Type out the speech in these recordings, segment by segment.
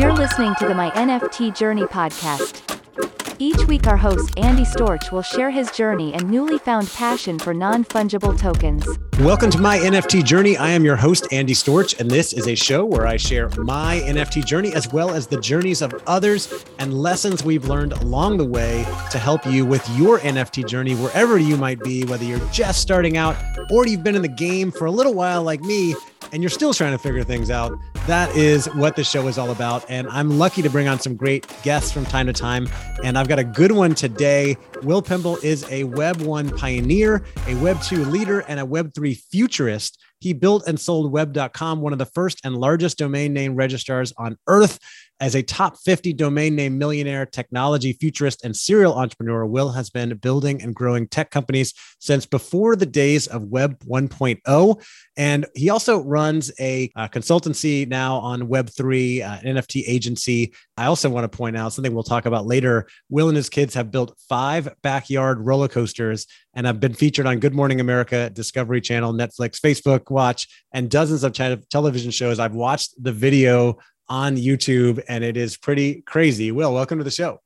You're listening to the My NFT Journey podcast. Each week, our host Andy Storch will share his journey and newly found passion for non fungible tokens. Welcome to my NFT journey. I am your host, Andy Storch, and this is a show where I share my NFT journey as well as the journeys of others and lessons we've learned along the way to help you with your NFT journey, wherever you might be, whether you're just starting out or you've been in the game for a little while like me and you're still trying to figure things out. That is what the show is all about. And I'm lucky to bring on some great guests from time to time. And I've got a good one today. Will Pemble is a Web 1 pioneer, a Web 2 leader, and a Web 3 futurist. He built and sold web.com, one of the first and largest domain name registrars on earth. As a top 50 domain name millionaire, technology futurist, and serial entrepreneur, Will has been building and growing tech companies since before the days of Web 1.0. And he also runs a, uh, consultancy now on Web3, uh, NFT agency. I also want to point out something we'll talk about later. Will and his kids have built five backyard roller coasters and have been featured on Good Morning America, Discovery Channel, Netflix, Facebook Watch, and dozens of te- television shows. I've watched the video on YouTube, and it is pretty crazy. Will, welcome to the show.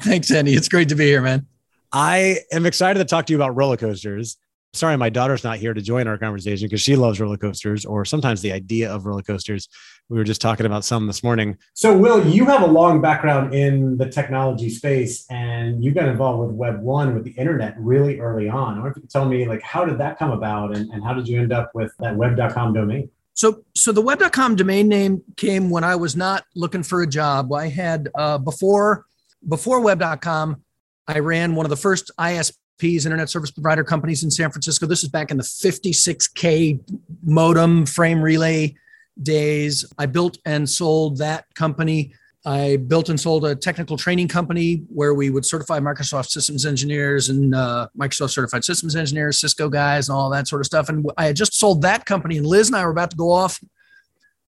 Thanks, Andy. It's great to be here, man. I am excited to talk to you about roller coasters. Sorry, my daughter's not here to join our conversation because she loves roller coasters or sometimes the idea of roller coasters. We were just talking about some this morning. So, Will, you have a long background in the technology space and you got involved with Web 1 with the internet really early on. I wonder if you could tell me, like, how did that come about and, and how did you end up with that web.com domain? So, so the web.com domain name came when I was not looking for a job. I had uh, before before web.com, I ran one of the first ISPs, internet service provider companies in San Francisco. This is back in the 56k modem frame relay days. I built and sold that company I built and sold a technical training company where we would certify Microsoft systems engineers and uh, Microsoft certified systems engineers, Cisco guys, and all that sort of stuff. And I had just sold that company, and Liz and I were about to go off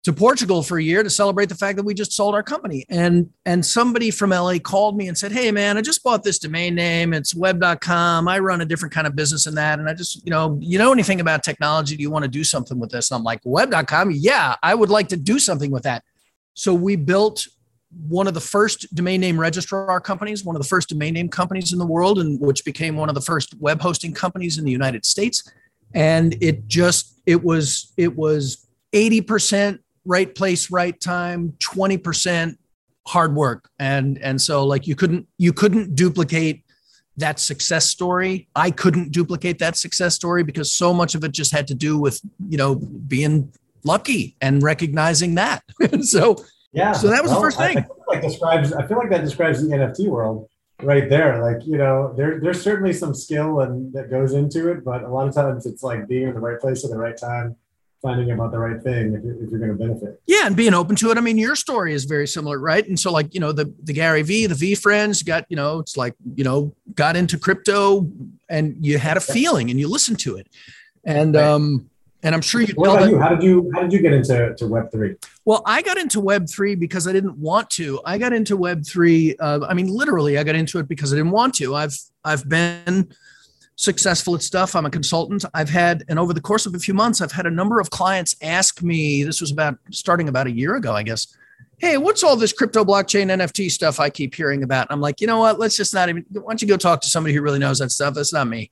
to Portugal for a year to celebrate the fact that we just sold our company. And and somebody from LA called me and said, "Hey man, I just bought this domain name. It's web.com. I run a different kind of business in that and I just, you know, you know anything about technology? Do you want to do something with this?" And I'm like, "Web.com? Yeah, I would like to do something with that." So we built one of the first domain name registrar companies, one of the first domain name companies in the world, and which became one of the first web hosting companies in the United States. And it just it was it was 80% right place, right time, 20% hard work. And and so like you couldn't you couldn't duplicate that success story. I couldn't duplicate that success story because so much of it just had to do with, you know, being lucky and recognizing that. so yeah. So that was well, the first thing. I, I like describes. I feel like that describes the NFT world right there. Like you know, there there's certainly some skill and that goes into it, but a lot of times it's like being in the right place at the right time, finding about the right thing if you're, if you're going to benefit. Yeah, and being open to it. I mean, your story is very similar, right? And so, like you know, the the Gary Vee, the VeeFriends got you know, it's like you know, got into crypto, and you had a feeling, and you listened to it, and right. um and I'm sure you. What about you? How did you How did you get into to Web three? Well, I got into Web three because I didn't want to. I got into Web three. Uh, I mean, literally, I got into it because I didn't want to. I've I've been successful at stuff. I'm a consultant. I've had, and over the course of a few months, I've had a number of clients ask me. This was about starting about a year ago, I guess. Hey, what's all this crypto blockchain NFT stuff I keep hearing about? And I'm like, you know what? Let's just not even. Why don't you go talk to somebody who really knows that stuff? That's not me.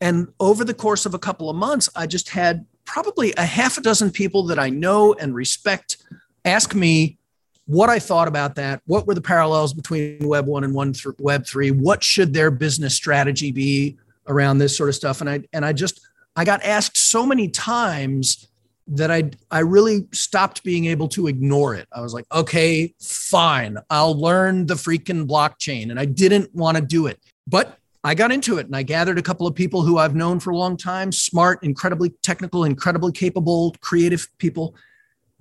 And over the course of a couple of months, I just had probably a half a dozen people that I know and respect ask me what I thought about that. What were the parallels between Web 1 and one th- Web 3? What should their business strategy be around this sort of stuff? And I and I just I got asked so many times that I I really stopped being able to ignore it. I was like, okay, fine, I'll learn the freaking blockchain, and I didn't want to do it. But I got into it and I gathered a couple of people who I've known for a long time, smart, incredibly technical, incredibly capable, creative people.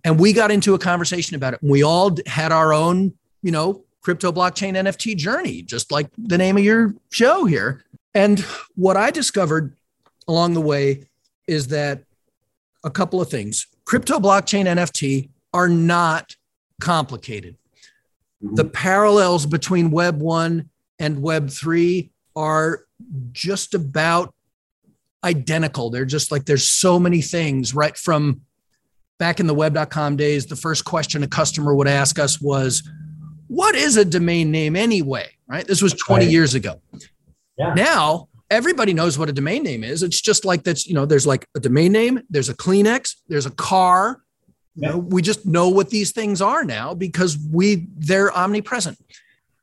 And we got into a conversation about it. We all had our own, you know, crypto blockchain NFT journey, just like the name of your show here. And what I discovered along the way is that a couple of things crypto blockchain NFT are not complicated. Mm-hmm. The parallels between Web 1 and Web 3 are just about identical. They're just like there's so many things right from back in the web.com days, the first question a customer would ask us was, What is a domain name anyway? Right. This was 20 right. years ago. Yeah. Now, everybody knows what a domain name is. It's just like that's, you know, there's like a domain name, there's a Kleenex, there's a car. You know, we just know what these things are now because we they're omnipresent.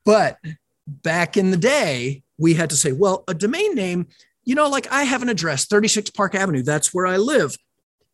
But back in the day, we had to say, well, a domain name, you know, like I have an address, 36 Park Avenue, that's where I live.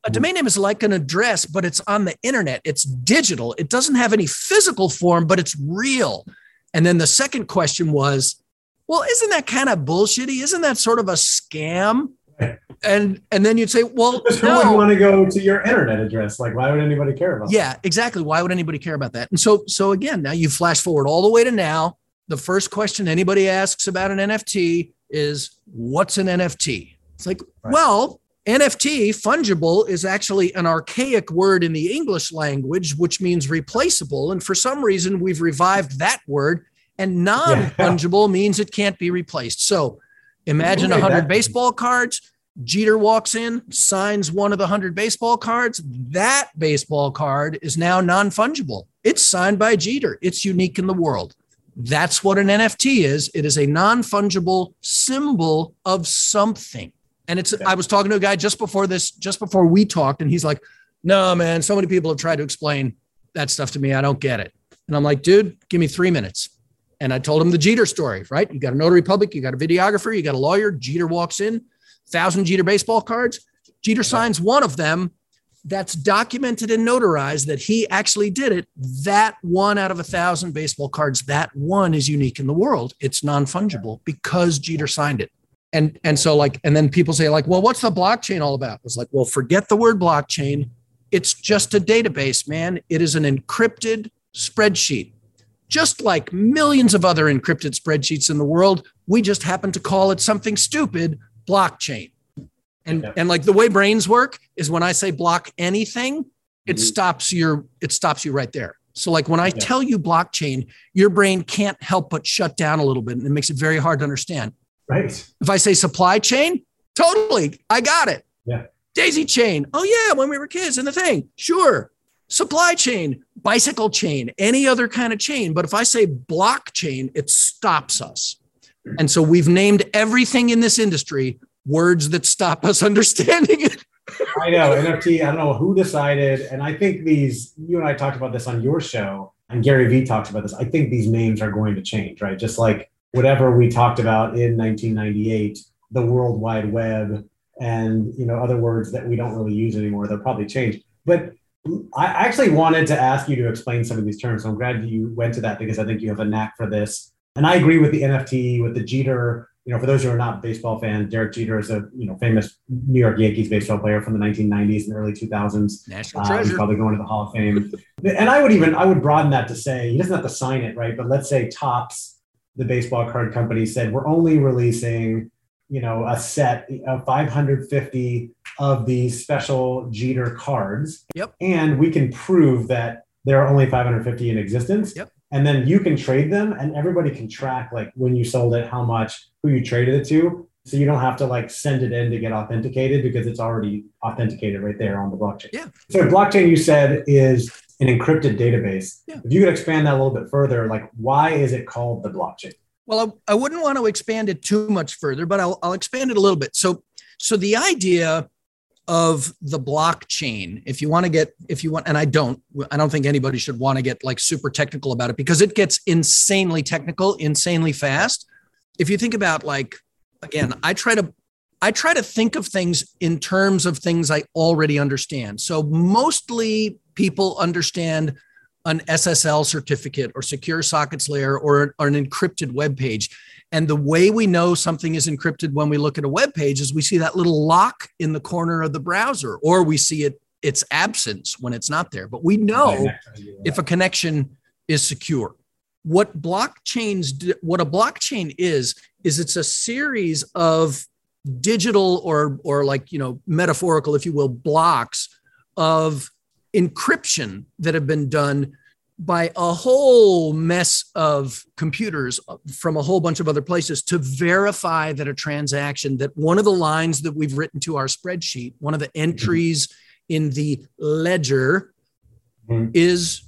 A mm-hmm. domain name is like an address, but it's on the internet. It's digital. It doesn't have any physical form, but it's real. And then the second question was, well, isn't that kind of bullshitty? Isn't that sort of a scam? And and then you'd say, well, who no. would want to go to your internet address? Like, why would anybody care about? Yeah, that? exactly. Why would anybody care about that? And so so again, now you flash forward all the way to now. The first question anybody asks about an NFT is, what's an NFT? It's like, right. well, NFT, fungible, is actually an archaic word in the English language, which means replaceable. And for some reason, we've revived that word, and non fungible yeah. means it can't be replaced. So imagine a 100 baseball cards. Jeter walks in, signs one of the 100 baseball cards. That baseball card is now non fungible. It's signed by Jeter, it's unique in the world. That's what an NFT is. It is a non fungible symbol of something. And it's, I was talking to a guy just before this, just before we talked, and he's like, no, man, so many people have tried to explain that stuff to me. I don't get it. And I'm like, dude, give me three minutes. And I told him the Jeter story, right? You got a notary public, you got a videographer, you got a lawyer. Jeter walks in, thousand Jeter baseball cards. Jeter signs one of them. That's documented and notarized that he actually did it. That one out of a thousand baseball cards, that one is unique in the world. It's non fungible because Jeter signed it. And and so like and then people say like well what's the blockchain all about? It's like well forget the word blockchain. It's just a database man. It is an encrypted spreadsheet. Just like millions of other encrypted spreadsheets in the world we just happen to call it something stupid blockchain and and like the way brains work is when i say block anything it mm-hmm. stops your it stops you right there so like when i yeah. tell you blockchain your brain can't help but shut down a little bit and it makes it very hard to understand Right. If I say supply chain, totally, I got it. Yeah. Daisy chain. Oh yeah, when we were kids and the thing. Sure. Supply chain, bicycle chain, any other kind of chain. But if I say blockchain, it stops us. And so we've named everything in this industry words that stop us understanding it. I know NFT. I don't know who decided, and I think these. You and I talked about this on your show, and Gary Vee talks about this. I think these names are going to change, right? Just like whatever we talked about in 1998, the World Wide Web, and you know other words that we don't really use anymore. They'll probably change. But I actually wanted to ask you to explain some of these terms. I'm glad you went to that because I think you have a knack for this. And I agree with the NFT, with the Jeter. You know, for those who are not baseball fans, Derek Jeter is a you know famous New York Yankees baseball player from the 1990s and early 2000s. National uh, treasure. probably going to the Hall of Fame. and I would even I would broaden that to say he doesn't have to sign it, right? But let's say Topps the baseball card company said we're only releasing you know a set of 550 of these special jeter cards yep and we can prove that there are only 550 in existence yep and then you can trade them and everybody can track like when you sold it how much who you traded it to so you don't have to like send it in to get authenticated because it's already authenticated right there on the blockchain yeah so blockchain you said is an encrypted database. Yeah. If you could expand that a little bit further, like why is it called the blockchain? Well, I, I wouldn't want to expand it too much further, but I'll, I'll expand it a little bit. So, so the idea of the blockchain, if you want to get, if you want, and I don't, I don't think anybody should want to get like super technical about it because it gets insanely technical, insanely fast. If you think about like, again, I try to I try to think of things in terms of things I already understand. So mostly people understand an SSL certificate or secure sockets layer or, or, an encrypted web page. And the way we know something is encrypted when we look at a web page is we see that little lock in the corner of the browser, or we see it its absence when it's not there. But we know if a connection is secure. What blockchains what a blockchain is is it's a series of digital or or like you know metaphorical if you will blocks of encryption that have been done by a whole mess of computers from a whole bunch of other places to verify that a transaction that one of the lines that we've written to our spreadsheet one of the entries in the ledger Mhm. is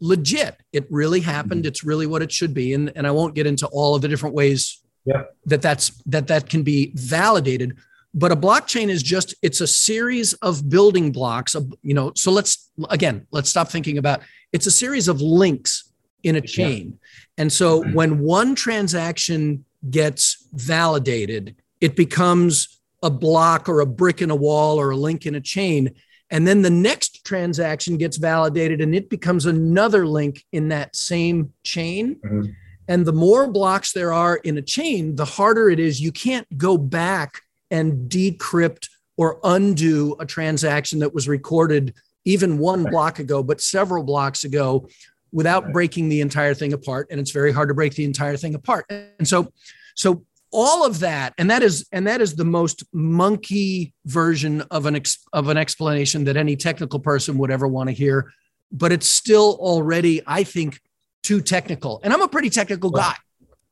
legit. It really happened. It's really what it should be. And, and I won't get into all of the different ways Yeah. that that's that that can be validated. But a blockchain is just it's a series of building blocks. You know, so let's again let's stop thinking about it's a series of links in a chain. And so when one transaction gets validated, it becomes a block or a brick in a wall or a link in a chain. And then the next transaction gets validated and it becomes another link in that same chain. Mhm. And the more blocks there are in a chain, the harder it is. You can't go back and decrypt or undo a transaction that was recorded even one block ago, but several blocks ago without breaking the entire thing apart. And it's very hard to break the entire thing apart. And so, so all of that, and that is, and that is the most monkey version of an ex, of an explanation that any technical person would ever want to hear. But it's still already, I think, too technical. And I'm a pretty technical guy.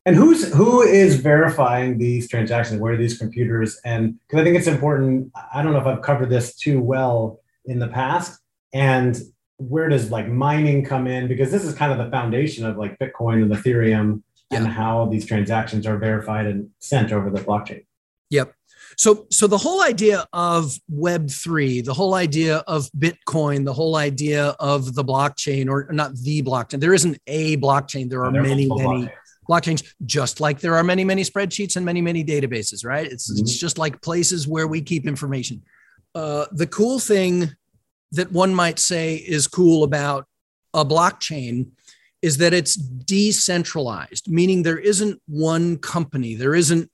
And who's who is verifying these transactions? Where are these computers? And because I think it's important. I don't know if I've covered this too well in the past. And where does like mining come in? Because this is kind of the foundation of like Bitcoin and Ethereum and how these transactions are verified and sent over the blockchain. Yep. So, so the whole idea of Web three, the whole idea of Bitcoin, the whole idea of the blockchain, or not the blockchain. There isn't a blockchain. There are There many, multiple many blockchains. blockchains, just like there are many, many spreadsheets and many, many databases. Right? It's it's just like places where we keep information. Uh, the cool thing that one might say is cool about a blockchain is that it's decentralized, meaning there isn't one company, there isn't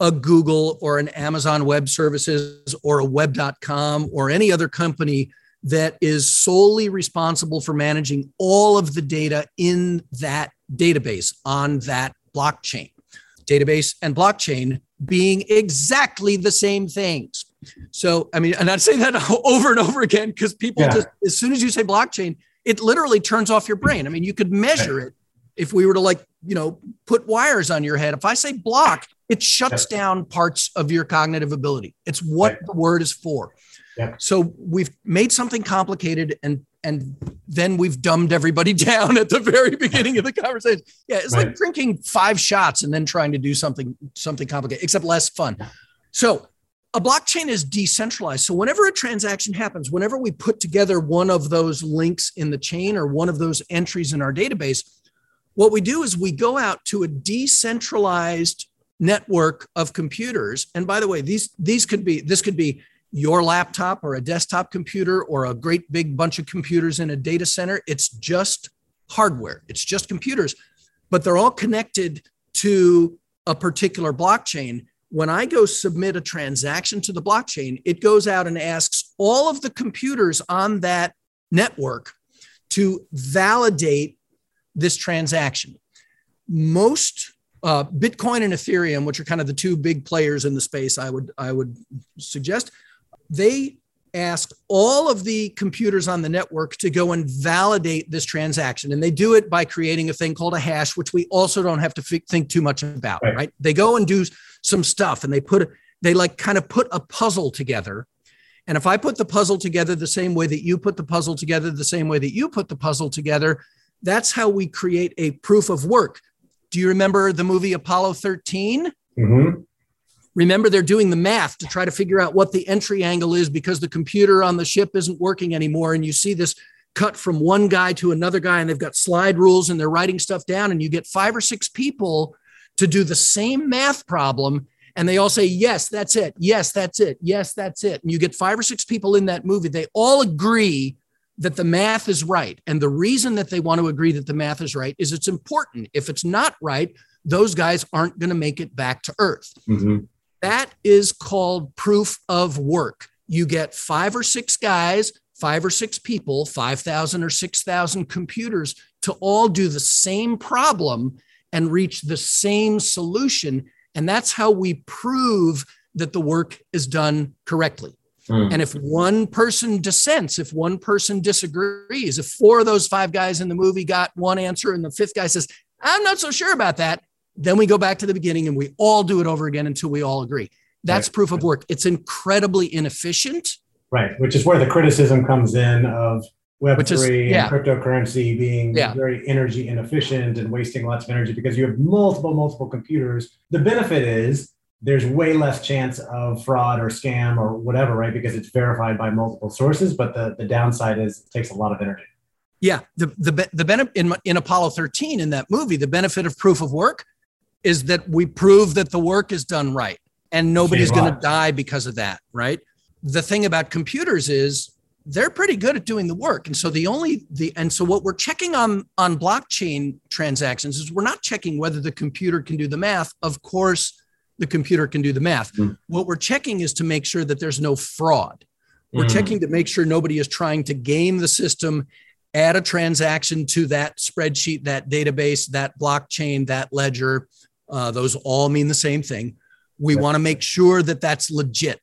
a Google or an Amazon Web Services or a web.com or any other company that is solely responsible for managing all of the data in that database on that blockchain. Database and blockchain being exactly the same things. So, I mean, and I'd say that over and over again because people Yeah. just, as soon as you say blockchain, it literally turns off your brain. I mean, you could measure it if we were to like, you know, put wires on your head. If I say block, it shuts down parts of your cognitive ability. It's what Right. the word is for. Yep. So we've made something complicated and and then we've dumbed everybody down at the very beginning of the conversation. Yeah, it's like drinking five shots and then trying to do something something complicated, except less fun. So a blockchain is decentralized. So whenever a transaction happens, whenever we put together one of those links in the chain or one of those entries in our database, what we do is we go out to a decentralized network of computers. And by the way, these these could be this could be your laptop or a desktop computer or a great big bunch of computers in a data center. It's just hardware. It's just computers, but they're all connected to a particular blockchain. When I go submit a transaction to the blockchain, it goes out and asks all of the computers on that network to validate this transaction. Most uh, Bitcoin and Ethereum, which are kind of the two big players in the space, I would I would suggest, they ask all of the computers on the network to go and validate this transaction, and they do it by creating a thing called a hash, which we also don't have to fi- think too much about. Right. Right? They go and do some stuff, and they put they like kind of put a puzzle together. And if I put the puzzle together the same way that you put the puzzle together, the same way that you put the puzzle together, that's how we create a proof of work. Do you remember the movie Apollo 13? Mhm. Remember, they're doing the math to try to figure out what the entry angle is because the computer on the ship isn't working anymore. And you see this cut from one guy to another guy, and they've got slide rules and they're writing stuff down. And you get five or six people to do the same math problem. And they all say, Yes, that's it. Yes, that's it. Yes, that's it. And you get five or six people in that movie. They all agree that the math is right. And the reason that they want to agree that the math is right is it's important. If it's not right, those guys aren't going to make it back to Earth. Mhm. That is called proof of work. You get five or six guys, five or six people, 5,000 or 6,000 computers to all do the same problem and reach the same solution. And that's how we prove that the work is done correctly. Mm. And if one person dissents, if one person disagrees, if four of those five guys in the movie got one answer and the fifth guy says, I'm not so sure about that, then we go back to the beginning and we all do it over again until we all agree. That's Right. proof of work. It's incredibly inefficient. Right, which is where the criticism comes in of Web Which is- yeah. and cryptocurrency being Yeah. very energy inefficient and wasting lots of energy because you have multiple, multiple computers. The benefit is there's way less chance of fraud or scam or whatever, right? Because it's verified by multiple sources. But the, the downside is it takes a lot of energy. Yeah, the the the benefit in in Apollo 13 in that movie, the benefit of proof of work is that we prove that the work is done right, and nobody's going to die because of that, right? The thing about computers is they're pretty good at doing the work, and so the only the and so what we're checking on on blockchain transactions is we're not checking whether the computer can do the math. Of course, the computer can do the math. Mm. What we're checking is to make sure that there's no fraud. We're Mm. checking to make sure nobody is trying to game the system, add a transaction to that spreadsheet, that database, that blockchain, that ledger. Uh, those all mean the same thing. We want to make sure that that's legit.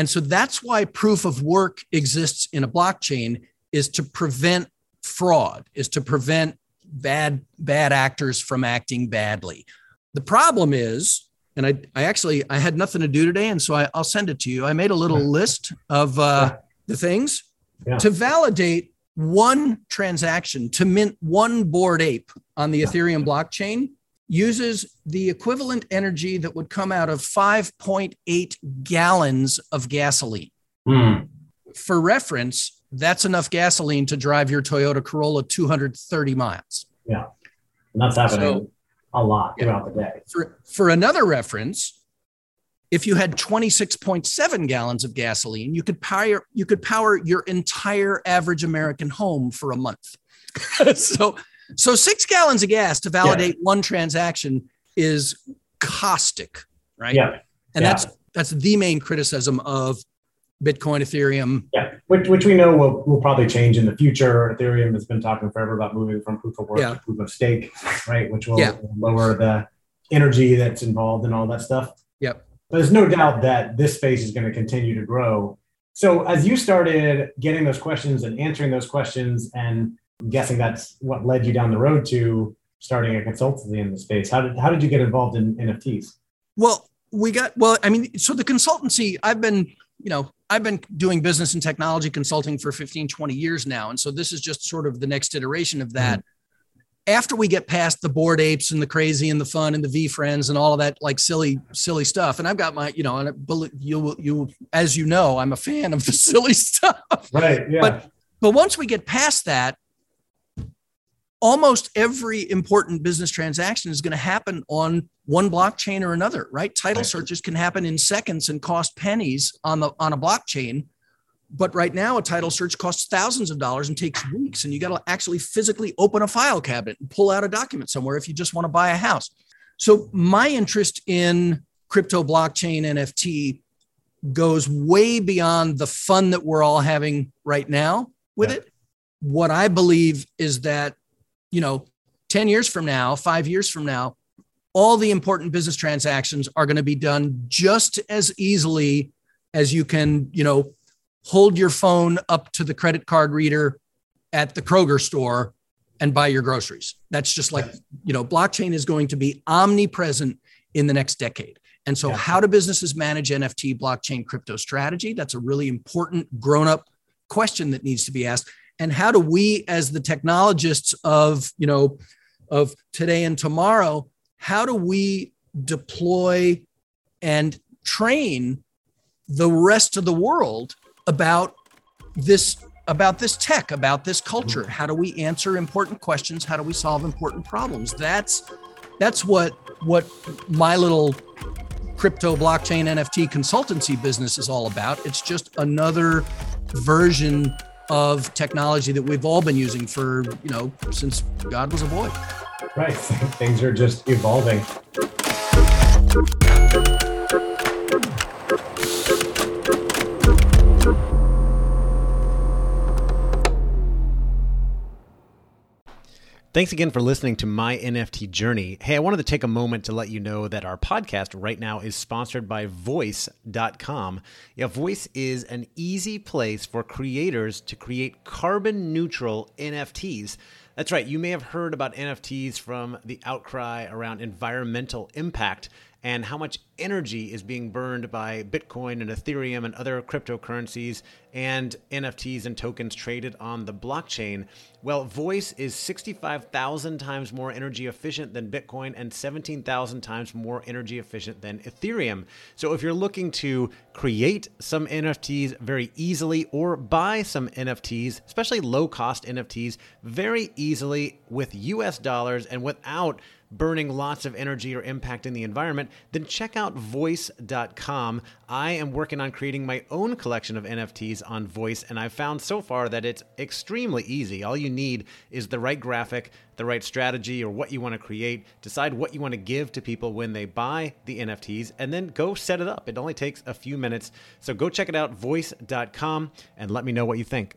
And so that's why proof of work exists in a blockchain is to prevent fraud, is to prevent bad bad actors from acting badly. The problem is, and I, I actually I had nothing to do today, and so I, I'll send it to you. I made a little Yeah. list of uh, Yeah. the things Yeah. to validate one transaction to mint one Bored Ape on the Ethereum blockchain uses the equivalent energy that would come out of 5.8 gallons of gasoline. Mm. For reference, that's enough gasoline to drive your Toyota Corolla 230 miles. Yeah. And that's happening So- a lot Yeah. throughout the day. For, for another reference, if you had 26.7 gallons of gasoline, you could power you could power your entire average American home for a month. so so 6 gallons of gas to validate one transaction is caustic, right? Yeah. And yeah. that's that's the main criticism of Bitcoin, Ethereum. Yeah, which, which we know will, will probably change in the future. Ethereum has been talking forever about moving from proof of work Yeah. to proof of stake, right? Which will Yeah. lower the energy that's involved and all that stuff. Yep. But there's no doubt that this space is going to continue to grow. So as you started getting those questions and answering those questions, and I'm guessing that's what led you down the road to starting a consultancy in the space. How did how did you get involved in NFTs? Well, we got well, I mean, so the consultancy, I've been, you know, I've been doing business and technology consulting for 15, 20 years now. And so this is just sort of the next iteration of that. Mm-hmm. After we get past the Bored Apes and the crazy and the fun and the VeeFriends and all of that like silly, silly stuff. And I've got my, you know, and you, you, as you know, I'm a fan of the silly stuff. Right. Yeah. But but once we get past that, almost every important business transaction is going to happen on one blockchain or another, right? Title searches can happen in seconds and cost pennies on the on a blockchain. But right now, a title search costs thousands of dollars and takes weeks, and you got to actually physically open a file cabinet and pull out a document somewhere if you just want to buy a house. So my interest in crypto blockchain NFT goes way beyond the fun that we're all having right now with Yeah. it. What I believe is that, you know, 10 years from now, five years from now, all the important business transactions are going to be done just as easily as you can, you know, hold your phone up to the credit card reader at the Kroger store and buy your groceries. That's just like, you know, blockchain is going to be omnipresent in the next decade. And so, Yeah. how do businesses manage NFT, blockchain, crypto strategy? That's a really important grown up question that needs to be asked. And how do we, as the technologists of, you know, of today and tomorrow, how do we deploy and train the rest of the world about this about this tech about this culture? How do we answer important questions? How do we solve important problems? That's that's what what my little crypto blockchain nft consultancy business is all about. It's just another version of technology that we've all been using for you know since god was a boy right. Things are just evolving. Thanks again for listening to my NFT journey. Hey, I wanted to take a moment to let you know that our podcast right now is sponsored by voice.com. Yeah, Voice is an easy place for creators to create carbon neutral NFTs. That's right, you may have heard about NFTs from the outcry around environmental impact and how much energy is being burned by Bitcoin and Ethereum and other cryptocurrencies and NFTs and tokens traded on the blockchain. Well, Voice is 65,000 times more energy efficient than Bitcoin and 17,000 times more energy efficient than Ethereum. So if you're looking to create some NFTs very easily or buy some NFTs, especially low cost NFTs, very easily with US dollars and without burning lots of energy or impacting the environment, then check out voice.com. I am working on creating my own collection of NFTs on Voice, and I've found so far that it's extremely easy. All you need is the right graphic, the right strategy, or what you want to create, decide what you want to give to people when they buy the NFTs, and then go set it up. It only takes a few minutes. So go check it out, voice.com, and let me know what you think.